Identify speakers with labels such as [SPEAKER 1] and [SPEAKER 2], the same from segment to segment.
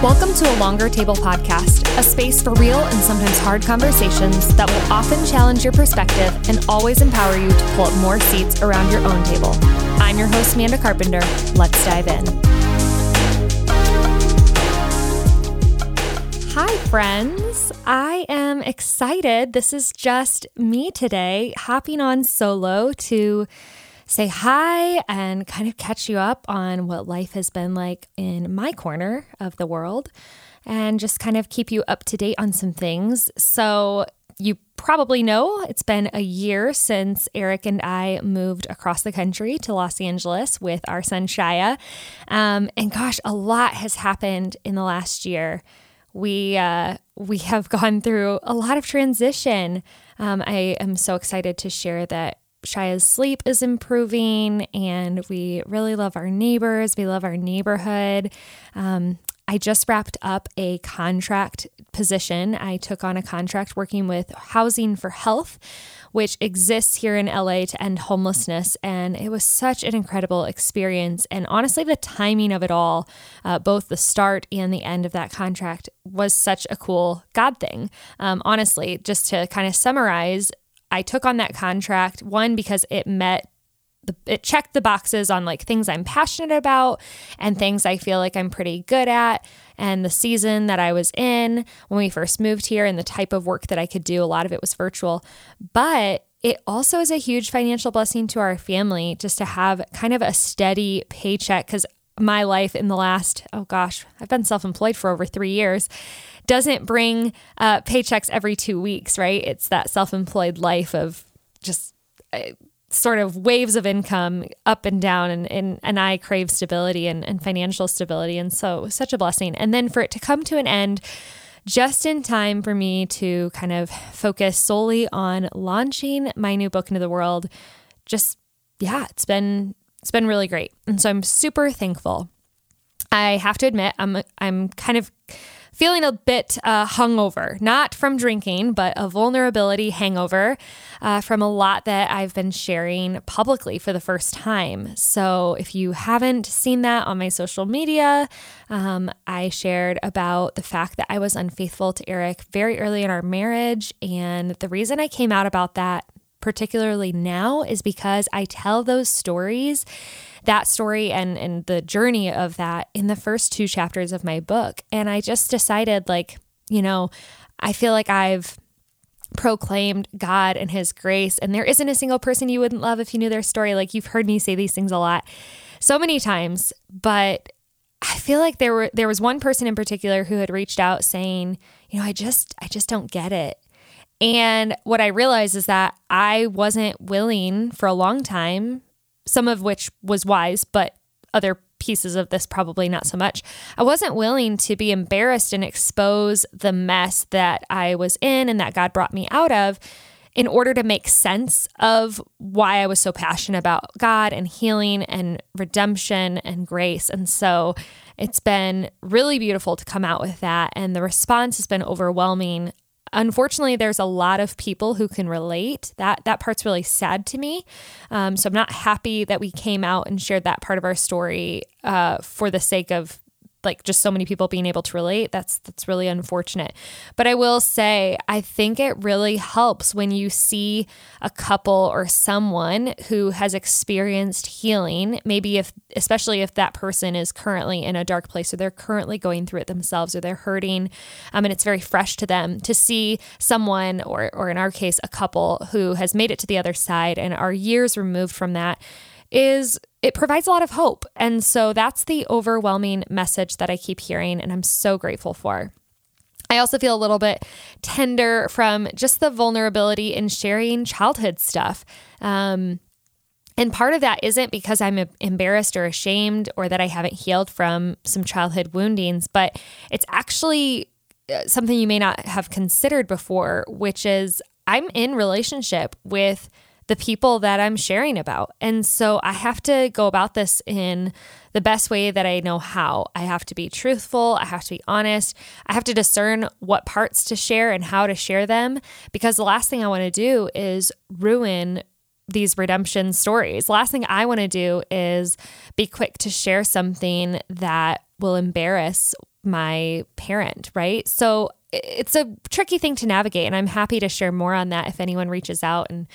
[SPEAKER 1] Welcome to a Longer Table podcast, a space for real and sometimes hard conversations that will often challenge your perspective and always empower you to pull up more seats around your own table. I'm your host, Manda Carpenter. Let's dive in. Hi, friends. I am excited. This is just me today, hopping on solo to say hi and kind of catch you up on what life has been like in my corner of the world and just kind of keep you up to date on some things. So, you probably know it's been a year since Eric and I moved across the country to Los Angeles with our son Shia. Um, and gosh, a lot has happened in the last year. We uh, we have gone through a lot of transition. Um, I am so excited to share that Shia's sleep is improving, and we really love our neighbors. We love our neighborhood. Um, I just wrapped up a contract position. I took on a contract working with Housing for Health, which exists here in LA to end homelessness. And it was such an incredible experience. And honestly, the timing of it all, uh, both the start and the end of that contract, was such a cool God thing. Um, honestly, just to kind of summarize, I took on that contract, one, because it met the, it checked the boxes on like things I'm passionate about and things I feel like I'm pretty good at. And the season that I was in when we first moved here and the type of work that I could do, a lot of it was virtual. But it also is a huge financial blessing to our family just to have kind of a steady paycheck because my life in the last, oh gosh, I've been self employed for over three years doesn't bring uh, paychecks every two weeks, right? It's that self employed life of just uh, sort of waves of income up and down. And, and, and I crave stability and, and financial stability. And so, such a blessing. And then for it to come to an end, just in time for me to kind of focus solely on launching my new book into the world. Just, yeah, it's been it's been really great. And so I'm super thankful. I have to admit, I'm I'm kind of feeling a bit uh, hungover, not from drinking, but a vulnerability hangover uh, from a lot that I've been sharing publicly for the first time. So, if you haven't seen that on my social media, um, I shared about the fact that I was unfaithful to Eric very early in our marriage. And the reason I came out about that particularly now is because I tell those stories that story and and the journey of that in the first two chapters of my book. And I just decided like you know I feel like I've proclaimed God and his grace. And there isn't a single person you wouldn't love if you knew their story. Like you've heard me say these things a lot so many times. But I feel like there were there was one person in particular who had reached out saying, you know, I just I just don't get it. And what I realized is that I wasn't willing for a long time some of which was wise, but other pieces of this probably not so much. I wasn't willing to be embarrassed and expose the mess that I was in and that God brought me out of in order to make sense of why I was so passionate about God and healing and redemption and grace. And so it's been really beautiful to come out with that. And the response has been overwhelming unfortunately there's a lot of people who can relate. That that part's really sad to me. Um, so i'm not happy that we came out and shared that part of our story uh, for the sake of like just so many people being able to relate that's that's really unfortunate. But i will say i think it really helps when you see a couple or someone who has experienced healing maybe if especially if that person is currently in a dark place or they're currently going through it themselves or they're hurting um, and it's very fresh to them to see someone or or in our case a couple who has made it to the other side and are years removed from that is it provides a lot of hope. And so that's the overwhelming message that I keep hearing, and I'm so grateful for. I also feel a little bit tender from just the vulnerability in sharing childhood stuff. Um, and part of that isn't because I'm embarrassed or ashamed or that I haven't healed from some childhood woundings, but it's actually uh, something you may not have considered before, which is I'm in relationship with the people that I'm sharing about. And so I have to go about this in the best way that I know how. I have to be truthful, I have to be honest, I have to discern what parts to share and how to share them because the last thing I want to do is ruin these redemption stories. Last thing I want to do is be quick to share something that will embarrass my parent, right? So it's a tricky thing to navigate, and I'm happy to share more on that if anyone reaches out and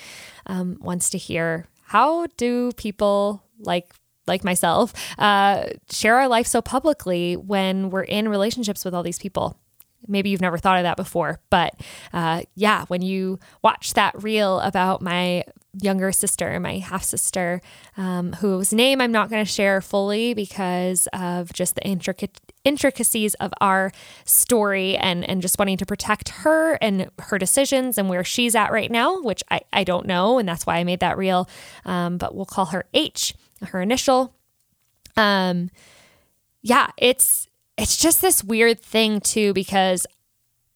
[SPEAKER 1] um, wants to hear how do people like like myself uh, share our life so publicly when we're in relationships with all these people. Maybe you've never thought of that before, but uh, yeah, when you watch that reel about my younger sister, my half sister, um, whose name I'm not going to share fully because of just the intricacies of our story and and just wanting to protect her and her decisions and where she's at right now, which I, I don't know, and that's why I made that reel. Um, but we'll call her H, her initial. Um, yeah, it's it's just this weird thing too because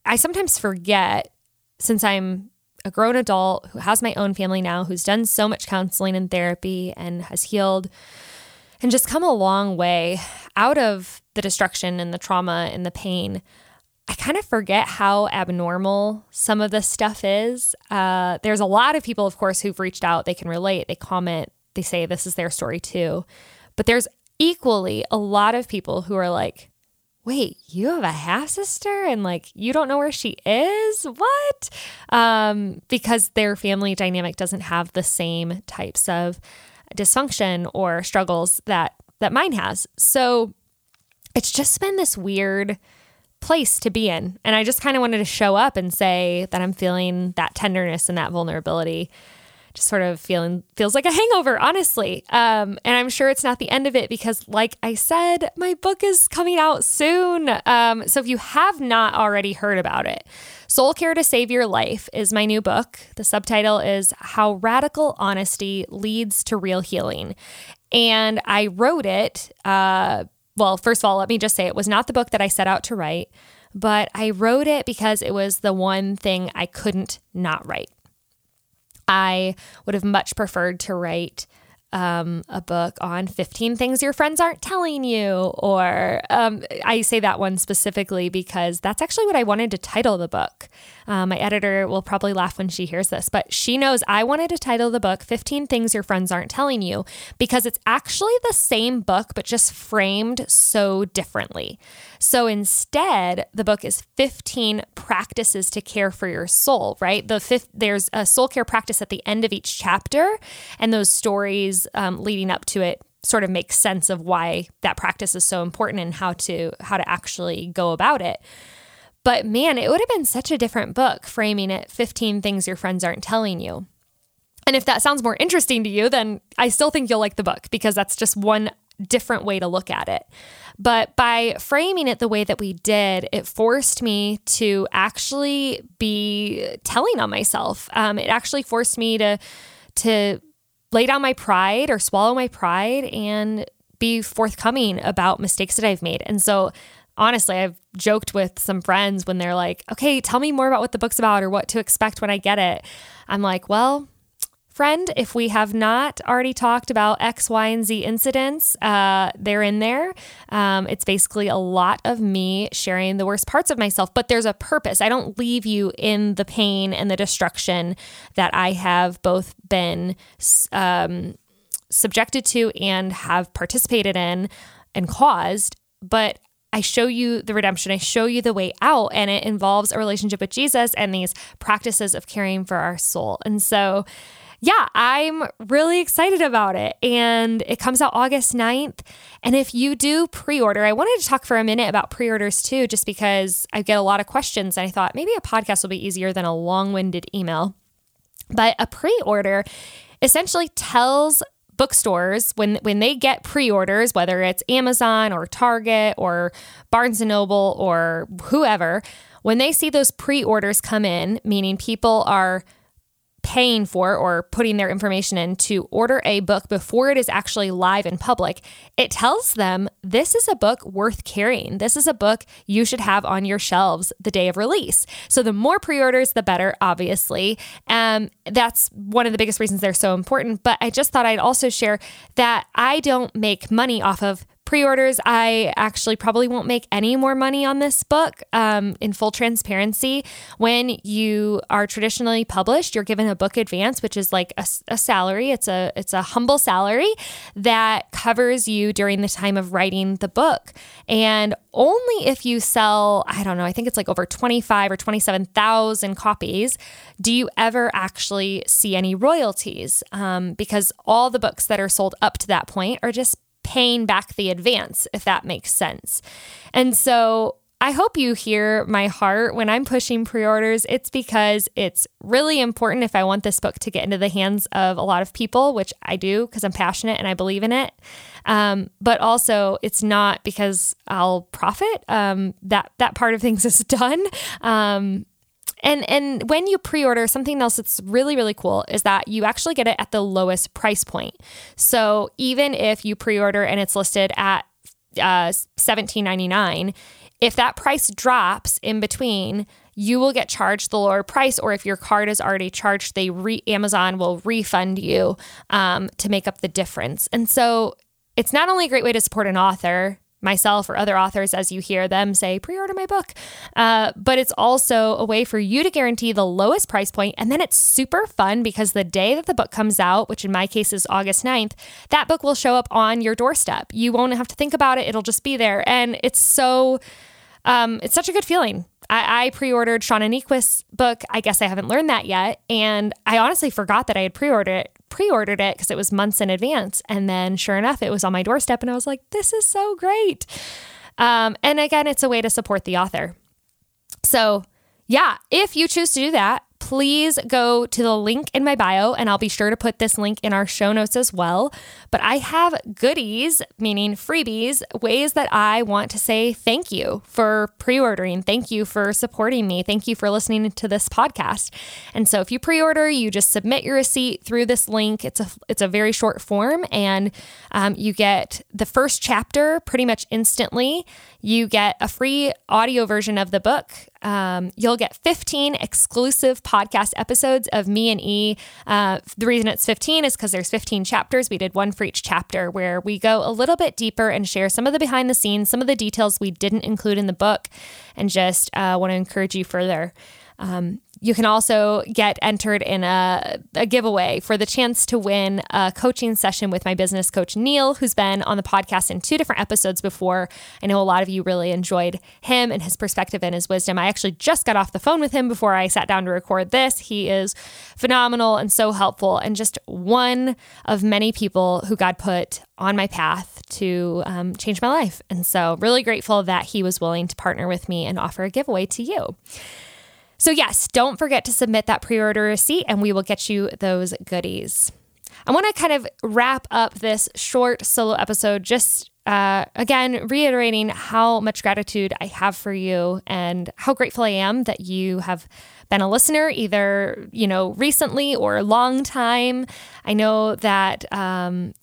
[SPEAKER 1] I sometimes forget since I'm a grown adult who has my own family now, who's done so much counseling and therapy and has healed and just come a long way out of the destruction and the trauma and the pain. I kind of forget how abnormal some of this stuff is. Uh, there's a lot of people, of course, who've reached out. They can relate, they comment, they say this is their story too. But there's equally a lot of people who are like, wait, you have a half sister and like you don't know where she is? What? Um, because their family dynamic doesn't have the same types of dysfunction or struggles that that mine has. So it's just been this weird place to be in. And I just kind of wanted to show up and say that I'm feeling that tenderness and that vulnerability just sort of feeling feels like a hangover, honestly. Um, and I'm sure it's not the end of it because, like I said, my book is coming out soon. Um, so if you have not already heard about it, Soul Care to Save Your Life is my new book. The subtitle is How Radical Honesty Leads to Real Healing. And I wrote it. Uh, well, first of all, let me just say it was not the book that I set out to write, but I wrote it because it was the one thing I couldn't not write. I would have much preferred to write um, a book on 15 things your friends aren't telling you. Or um, I say that one specifically because that's actually what I wanted to title the book. Um, my editor will probably laugh when she hears this, but she knows I wanted to title the book 15 Things Your Friends Aren't Telling You because it's actually the same book, but just framed so differently. So instead, the book is 15 practices to care for your soul, right? The fifth, there's a soul care practice at the end of each chapter, and those stories um, leading up to it sort of make sense of why that practice is so important and how to how to actually go about it. But man, it would have been such a different book framing it 15 things your friends aren't telling you. And if that sounds more interesting to you, then I still think you'll like the book because that's just one different way to look at it. But by framing it the way that we did, it forced me to actually be telling on myself. Um, it actually forced me to to lay down my pride or swallow my pride and be forthcoming about mistakes that I've made. And so honestly, I've joked with some friends when they're like, okay, tell me more about what the book's about or what to expect when I get it. I'm like, well, friend, if we have not already talked about X, Y, and Z incidents, uh, they're in there. Um, it's basically a lot of me sharing the worst parts of myself, but there's a purpose. I don't leave you in the pain and the destruction that I have both been um, subjected to and have participated in and caused, but I show you the redemption. I show you the way out, and it involves a relationship with Jesus and these practices of caring for our soul. And so, yeah, I'm really excited about it. And it comes out August 9th. And if you do pre order, I wanted to talk for a minute about pre orders too, just because I get a lot of questions. And I thought maybe a podcast will be easier than a long winded email. But a pre order essentially tells bookstores when when they get pre-orders whether it's Amazon or Target or Barnes and Noble or whoever when they see those pre-orders come in meaning people are paying for or putting their information in to order a book before it is actually live in public, it tells them this is a book worth carrying. This is a book you should have on your shelves the day of release. So the more pre-orders, the better, obviously. Um, that's one of the biggest reasons they're so important. But I just thought I'd also share that I don't make money off of pre orders, I actually probably won't make any more money on this book. Um, in full transparency, when you are traditionally published, you're given a book advance, which is like a, a salary. It's a it's a humble salary that covers you during the time of writing the book, and only if you sell, I don't know, I think it's like over 25 or 27,000 copies, do you ever actually see any royalties? Um, because all the books that are sold up to that point are just paying back the advance, if that makes sense. And so I hope you hear my heart when I'm pushing pre orders. It's because it's really important if I want this book to get into the hands of a lot of people, which I do because I'm passionate and I believe in it. Um, but also, it's not because I'll profit. Um, that that part of things is done. Um, and and when you pre-order, something else that's really really cool is that you actually get it at the lowest price point. So even if you pre-order and it's listed at uh, seventeen ninety nine if that price drops in between, you will get charged the lower price, or if your card is already charged, they re- Amazon will refund you um, to make up the difference. And so it's not only a great way to support an author, myself or other authors as you hear them say pre-order my book uh, but it's also a way for you to guarantee the lowest price point and then it's super fun because the day that the book comes out which in my case is august 9th that book will show up on your doorstep you won't have to think about it it'll just be there and it's so um, it's such a good feeling. I, I pre-ordered Shauna Niequist's book. I guess I haven't learned that yet, and I honestly forgot that I had pre-ordered it. Pre-ordered it because it was months in advance, and then sure enough, it was on my doorstep, and I was like, "This is so great!" Um, and again, it's a way to support the author. So, yeah, if you choose to do that, please go to the link in my bio, and I'll be sure to put this link in our show notes as well. But I have goodies, meaning freebies, ways that I want to say thank you for pre ordering. Thank you for supporting me. Thank you for listening to this podcast. And so if you pre order, you just submit your receipt through this link. It's a, it's a very short form, and um, you get the first chapter pretty much instantly. You get a free audio version of the book. Um, you'll get 15 exclusive podcast episodes of me and E. Uh, the reason it's 15 is because there's 15 chapters. We did one for each chapter where we go a little bit deeper and share some of the behind the scenes, some of the details we didn't include in the book, and just uh, want to encourage you further. Um, you can also get entered in a, a, giveaway for the chance to win a coaching session with my business coach, Neil, who's been on the podcast in two different episodes before. I know a lot of you really enjoyed him and his perspective and his wisdom. I actually just got off the phone with him before I sat down to record this. He is phenomenal and so helpful, and just one of many people who God put on my path to um, change my life. And so, really grateful that he was willing to partner with me and offer a giveaway to you. So, yes, don't forget to submit that pre order receipt and we will get you those goodies. I want to kind of wrap up this short solo episode just uh, again, reiterating how much gratitude I have for you and how grateful I am that you have been a listener, either, you know, recently or a long time. I know that um,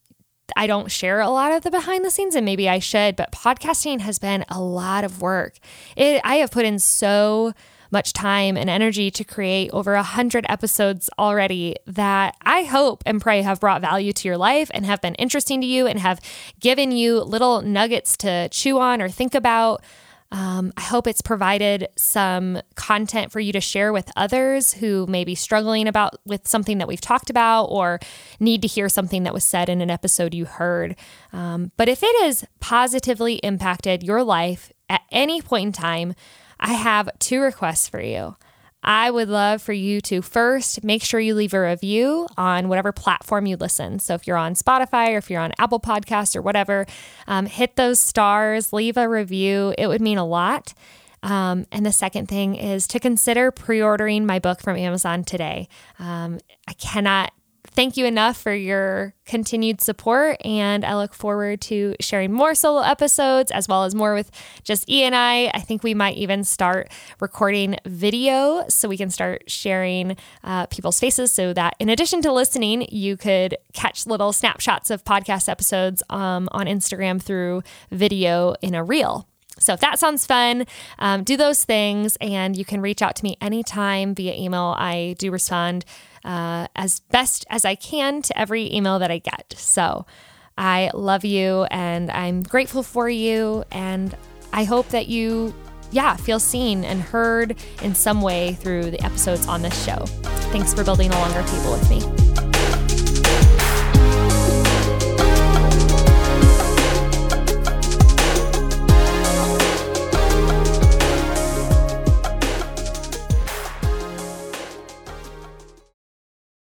[SPEAKER 1] I don't share a lot of the behind the scenes, and maybe I should, but podcasting has been a lot of work. It, I have put in so much time and energy to create over a hundred episodes already that I hope and pray have brought value to your life and have been interesting to you and have given you little nuggets to chew on or think about. Um, I hope it's provided some content for you to share with others who may be struggling about with something that we've talked about or need to hear something that was said in an episode you heard. Um, but if it has positively impacted your life at any point in time, I have two requests for you. I would love for you to first make sure you leave a review on whatever platform you listen. So if you're on Spotify or if you're on Apple Podcasts or whatever, um, hit those stars, leave a review. It would mean a lot. Um, and the second thing is to consider pre ordering my book from Amazon today. Um, I cannot thank you enough for your continued support. And I look forward to sharing more solo episodes as well as more with just E and I. I think we might even start recording video so we can start sharing uh, people's faces so that in addition to listening, you could catch little snapshots of podcast episodes um, on Instagram through video in a reel. So if that sounds fun, um, do those things and you can reach out to me anytime via email. I do respond uh, as best as I can to every email that I get. So I love you and I'm grateful for you. And I hope that you, yeah, feel seen and heard in some way through the episodes on this show. Thanks for building a longer table with me.